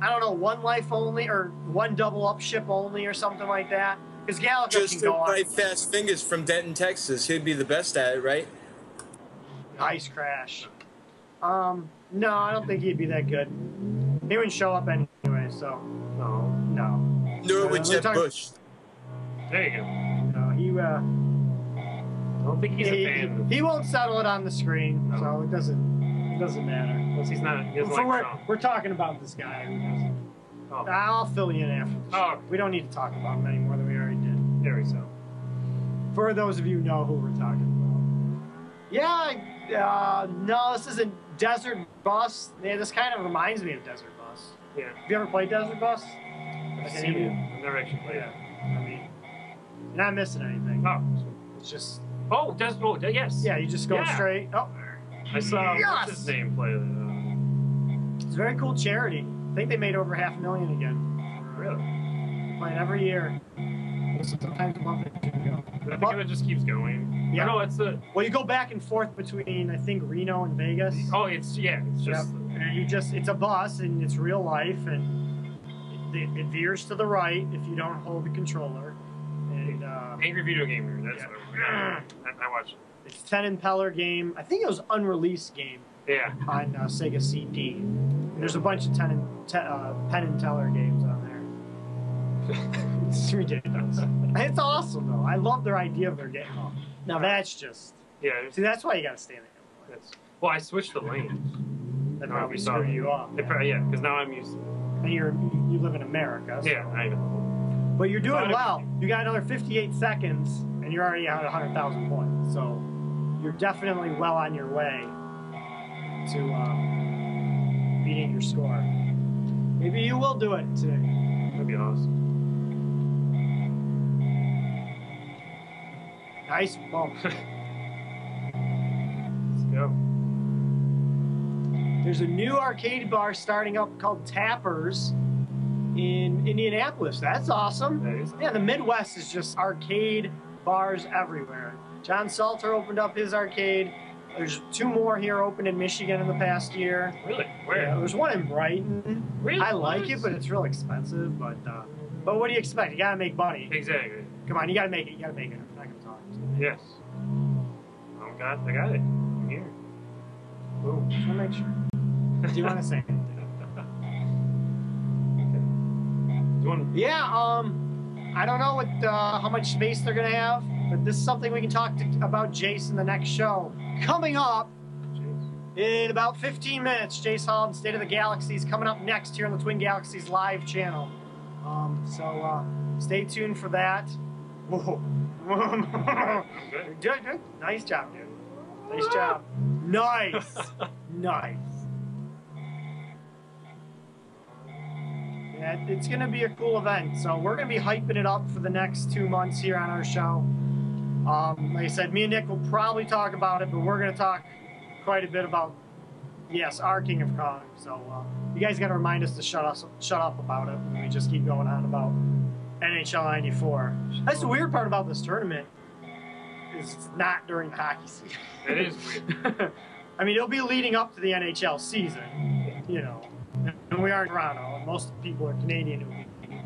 I don't know, one life only or one double up ship only or something like that. Because Galaga Just can go on play Fast Fingers from Denton, Texas. He'd be the best at it, right? ice crash. Um, no, I don't think he'd be that good. He wouldn't show up anyway, so No. no. Do it Uh, Jeb Bush. There you go. No, he uh, I don't think he's he, a fan. he won't settle it on the screen, No. so it doesn't it doesn't matter. Plus, he's not. He doesn't So like we're, Trump. we're talking about this guy who doesn't. Oh, I'll fill you in after. The show. Oh. We don't need to talk about him any more than we already did. there we go. For those of you who know who we're talking about. Yeah, Uh, no, this isn't Desert Bus. Yeah, this kind of reminds me of Desert Bus. Yeah. Have you ever played Desert Bus? I've seen it. I've never actually played it. I mean, you're not missing anything. Oh. It's just Oh, Des- oh, yes. yeah, you just go Yeah. straight. Oh, I saw Yes! what's his name play it. Uh, it's a very cool charity. I think they made over half a million again. really? Play it every year. Sometimes a month. I think it just keeps going. Yeah. Yeah. No, it's the. Well, you go back and forth between I think Reno and Vegas. Oh, it's yeah. It's just. And you just it's a bus and it's real life and it, it veers to the right if you don't hold the controller. Uh, Angry Video Gamer. That's Yeah. what I, I watched. it. it's a Penn and Teller game. I think it was unreleased game Yeah. on uh, Sega CD. And there's a bunch of 10 and, uh, Penn and Teller games on there. it's ridiculous. It's awesome though. I love their idea of their game. Oh, now that's just Yeah. see that's why you gotta stay in the That's, well, I switched the lanes. That I don't know if probably you screw you. It yeah, because now I'm used to And you're you live in America. So. Yeah, I know. But you're doing well. You got another 58 seconds, and you're already at 100,000 points. So you're definitely well on your way to um, beating your score. Maybe you will do it today. That'd be awesome. Nice bump. Let's go. There's a new arcade bar starting up called Tappers in Indianapolis. That's awesome. That is. Yeah, the Midwest is just arcade bars everywhere. John Salter opened up his arcade. There's two more here opened in Michigan in the past year. Really? Where? Yeah, there's one in Brighton. Really? I like it, but it's real expensive. But uh, but what do you expect? You gotta make money. Exactly. Come on, you gotta make it. You gotta make it. I'm not gonna talk. Yes. Oh God, I got it. I'm here. Boom. Just wanna make sure. Do you want to say anything? Do you want? Yeah. Um, I don't know what uh, how much space they're gonna have, but this is something we can talk to, about Jace in the next show. Coming up in about 15 minutes, Jace Holland, State of the Galaxies coming up next here on the Twin Galaxies live channel. Um, so uh, stay tuned for that. Whoa. Good. Nice job, dude. Nice job. Nice. nice. Yeah, it's going to be a cool event. So we're going to be hyping it up for the next two months here on our show. Um, like I said, me and Nick will probably talk about it, but we're going to talk quite a bit about, yes, our King of Kong. So uh, you guys got to remind us to shut us shut up about it when we just keep going on about NHL 94. That's the weird part about this tournament is it's not during the hockey season. It is weird. I mean, it'll be leading up to the NHL season, you know. We are in Toronto, and most people are Canadian who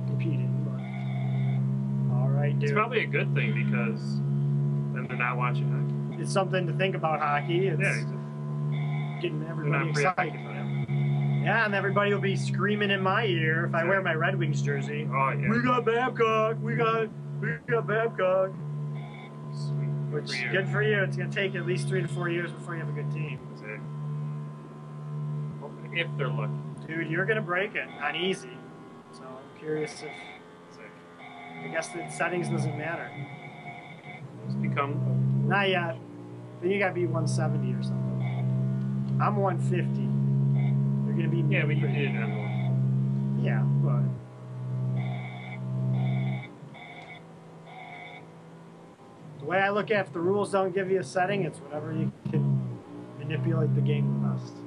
competing. But all right, dude. It's probably a good thing because then they're not watching hockey. It's something to think about hockey. It's Yeah, exactly. getting everybody excited. Yeah, and everybody will be screaming in my ear if I wear my Red Wings jersey. Oh yeah. We got Babcock. We got we got Babcock. Sweet. Which For good for you. It's gonna take at least three to four years before you have a good team. That's it. If they're lucky. Dude, you're gonna break it on easy. So I'm curious if. I guess the settings doesn't matter. Just become. Not yet. Then you gotta be 170 or something. I'm 150. You're gonna be Yeah, we maybe- did on one. Yeah, but the way I look at it, if the rules don't give you a setting, it's whatever you can manipulate the game the best.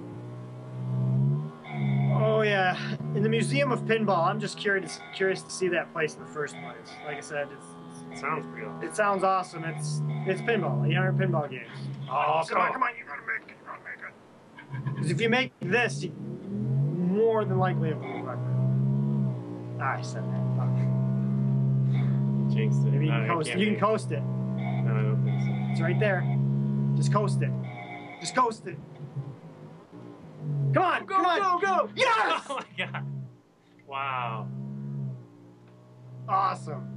Oh yeah, in the Museum of Pinball, I'm just curious curious to see that place in the first place. Like I said, it's, It sounds pretty awesome. it sounds awesome. It's it's pinball, 800 pinball games. Oh, come on, come on, you gotta make it, you gotta make it. Because if you make this, you more than likely have a world record. Ah, I said that. Fuck. Jinxed it. Maybe you can I coast. can't You can coast it. it. No, I don't think so. It's right there. Just coast it. Just coast it. Come on, come on, go, go! Yes! Oh my god. Wow. Awesome.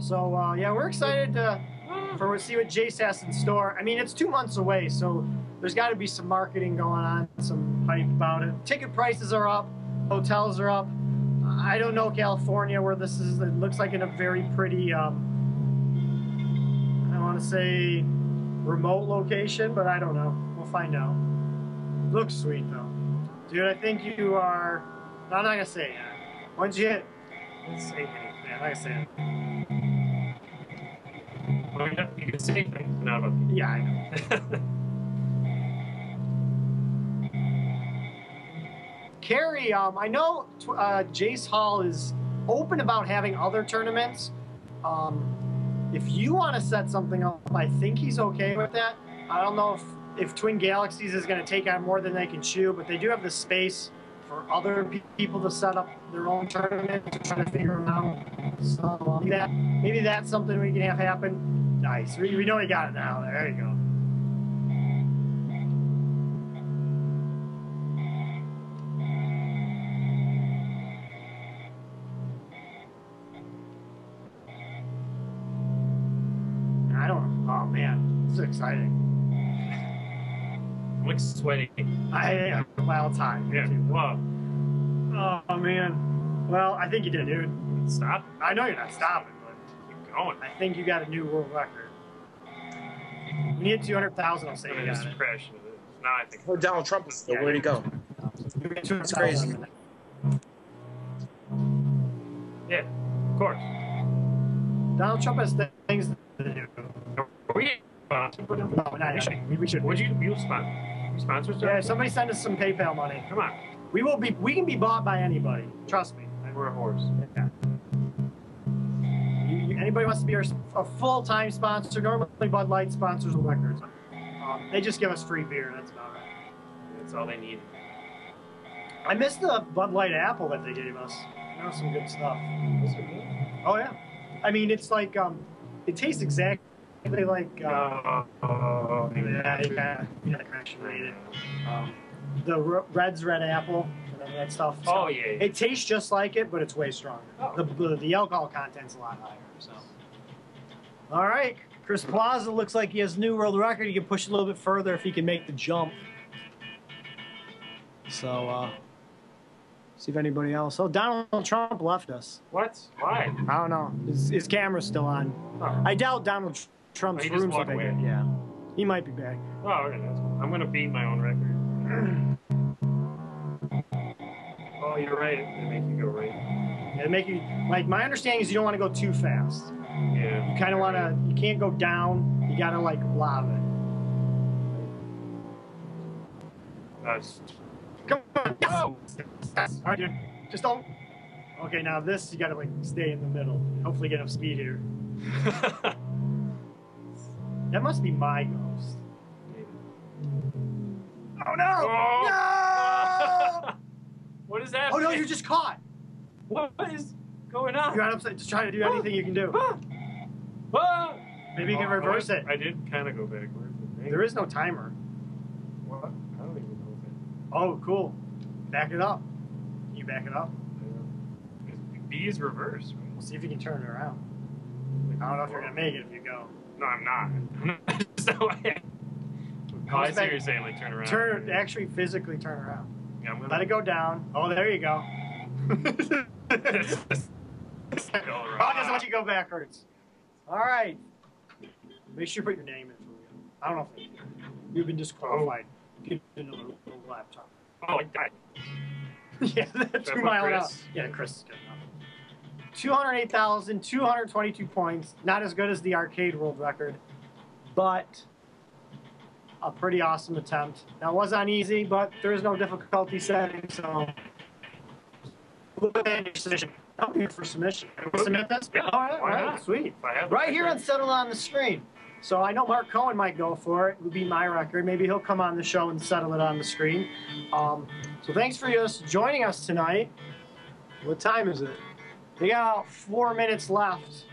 So uh, yeah, we're excited to for see what Jace has in store. I mean, it's two months away, so there's got to be some marketing going on, some hype about it. Ticket prices are up, hotels are up. I don't know California where this is. It looks like in a very pretty. Um, I want to say remote location, but I don't know. We'll find out. Looks sweet though, dude. I think you are. I'm not gonna say it. Once you hit, let's say, yeah, like I said, Well, you know, you can say things, but not yeah, I know. Carrie, um, I know uh, Jace Hall is open about having other tournaments. Um, if you want to set something up, I think he's okay with that. I don't know if, if Twin Galaxies is going to take on more than they can chew, but they do have the space for other pe- people to set up their own tournament to try to figure out. So maybe, that, maybe that's something we can have happen. Nice. We, we know we got it now. There you go. Sweating. I had a wild time. Yeah. Wow. Oh man. Well, I think you did, dude. Stop. I know you're not stopping, but Keep going. I think you got a new world record. We need 200,000. I'll say I'm you gonna got just it. crash into. No, I think. Oh, Donald Trump is. there. Where'd he go? We get 200,000 crazy. Yeah, of course. Donald Trump has things to do. Are we sponsored? No, not actually. We, we should. Would you you sponsor? You sponsor stuff? Yeah, somebody send us some PayPal money. Come on. We will be. We can be bought by anybody. Trust me. We're a horse. Yeah. You, you, anybody wants to be our, a full-time sponsor? Normally, Bud Light sponsors the records. Um, they just give us free beer. That's about it. That's all they need. I missed the Bud Light apple that they gave us. That was some good stuff. Oh yeah. I mean, it's like um, it tastes exactly like uh, Oh, yeah, yeah, yeah, actually, it. Um, the R- Red's Red Apple, whatever that stuff. So Oh, yeah, yeah. It tastes just like it, but it's way stronger. Oh. The, the the alcohol content's a lot higher. So. All right, Chris Plaza looks like he has a new world record. He can push it a little bit further if he can make the jump. So, uh, see if anybody else. Oh, Donald Trump left us. What? Why? I don't know. His, his camera's still on. Oh, I doubt Donald Tr- Trump's room's looking away. Yeah, he might be back. oh okay, cool. I'm gonna beat my own record. Oh, you're right. It make you go right. It make you like my understanding is you don't want to go too fast. Yeah. You kind of want to. You can't go down. You gotta like lob it. That's. Come on. Yes. Oh. Yes. All right, dude. Just don't. Okay, now this you gotta like stay in the middle. Hopefully get enough speed here. That must be my ghost. Oh no! Oh. No! what is that? Oh no! You're just caught. What is going on? You're on upside. Just try to do anything you can do. Maybe you can Oh, reverse I- it. I did kind of go backwards. There is no timer. What? I don't even know if Oh, cool. Back it up. Can you back it up? Because B is reverse. Right? We'll see if you can turn it around. I don't know if you're gonna make it if you go. No, I'm not. I'm not. so I. Oh, I see what you're saying. Like turn around. Turn, actually, physically turn around. Yeah, I'm gonna. Let it go down. Oh, there you go. oh, it doesn't want you to go backwards. All right. Make sure you put your name in for you. I don't know if you've been disqualified. Oh. Get another little laptop. Oh, I died. yeah, I two put mile an hour. Yeah, Chris is good enough. 208,222 points. Not as good as the arcade world record, but a pretty awesome attempt. Now, it was on easy, but there is no difficulty setting, so. Look at your submission. I'm here for submission. Submit this? Yeah, all right, all right, sweet. Right here and settle on the screen. So I know Mark Cohen might go for it. It would be my record. Maybe he'll come on the show and settle it on the screen. Um, so thanks for just joining us tonight. What time is it? We got about four minutes left.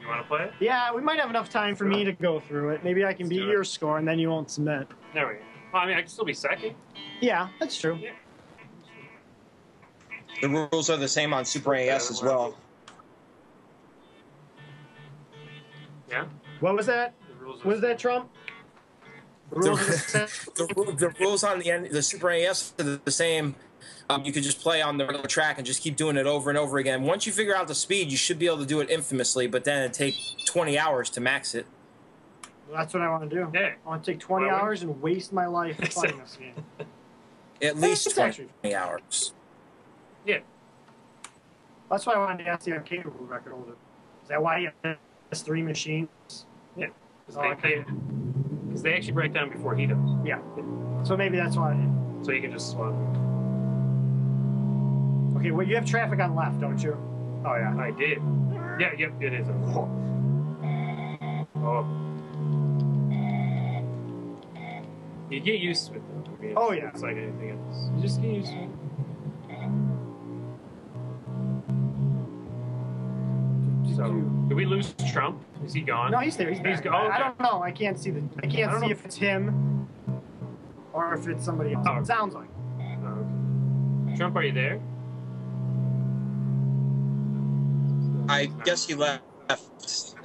You want to play it? Yeah, we might have enough time for me to go through it. Maybe I can Let's beat your score and then you won't submit. There we go. Well, I mean, I can still be second. Yeah, that's true. Yeah. The rules are the same on Super AS as well. Yeah. What was that? The Was that Trump? The rules the. The, the rules on the end, the Super AS are the same. Um, you could just play on the regular track and just keep doing it over and over again. Once you figure out the speed, you should be able to do it infamously, but then it take 20 hours to max it. That's what I want to do. Yeah. I want to take 20 Well, hours and waste my life playing this game. At least It's 20 hours. Yeah. That's why I wanted to ask the arcade world record holder. Is that why you have this three machines? Yeah. Because Oh, they, okay. they actually break down before he does. Yeah. So maybe that's why. So you can just swap. Okay, well, you have traffic on left, don't you? Oh, yeah. I did. Yeah, yep, it is. Oh. oh. You get used to it though. I mean, Oh, yeah. It's like anything else. You just get used to it. So, did we lose Trump? Is he gone? No, he's there. He's, He's back. go- I- I don't know. I can't see the. I I can't don't see know. if it's him or if it's somebody else. Oh. It sounds like. Oh, okay. Trump, are you there? I guess he left.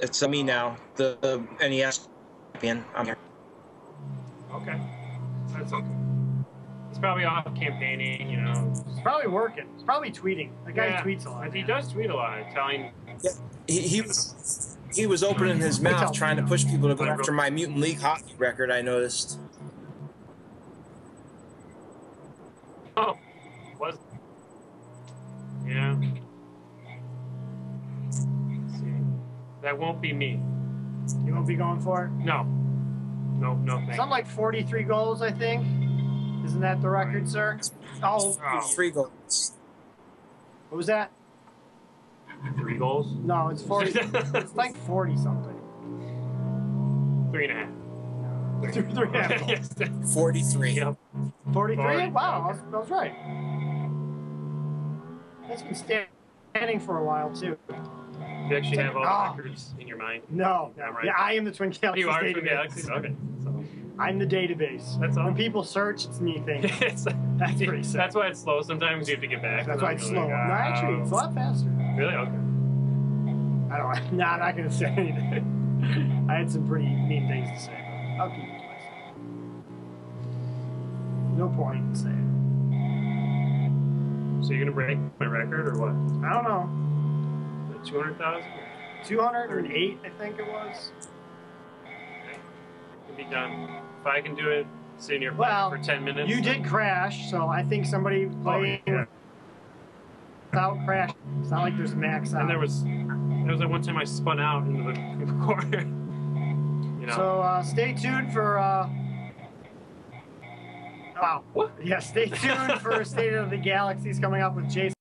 It's me now, the, the NES champion. I'm here. Okay. That's okay. He's probably off campaigning, you know. He's probably working. He's probably tweeting. The guy Yeah. tweets a lot. He man. does tweet a lot, telling. He, he was he was opening his mouth trying to push people to go after my Mutant League hockey record. I noticed. Oh, was. Yeah. Let's see. That won't be me. You won't be going for it. No. No, no, thank Something like 43 goals, I think. Isn't that the record, sir? Oh, Oh. Three goals. what was that? Three goals? No, it's 40. it's like 40 something. Three and a half. Three, three and a half goals. yes. Forty-three. Yep. 43? Forty. Wow, I was, I was right. That's been standing for a while, too. You actually have all the records in your mind. No, no. Right. Yeah, I am the Twin Galaxies You are from Galaxy? Okay. So, I'm the database. That's all. When people search, it's me thinking. That's pretty sick. That's why it's slow. Sometimes you have to get back. That's why it's Like, slow. No, actually, it's a oh. lot faster. Really? Okay. I don't. I'm not gonna say anything. I had some pretty mean things to say, but I'll keep it to myself. No point in saying. So you're gonna break my record or what? I don't know. Two hundred thousand? 208, I think it was. It Can be done. If I can do it, sit in your Well, for ten minutes. You did crash, so I think somebody Oh, playing yeah. without crash. It's not like there's max out. And there was there was like one time I spun out into the corner. You know. So uh, stay tuned for. Uh, wow. What? Yeah, stay tuned for State of the Galaxies coming up with Jason.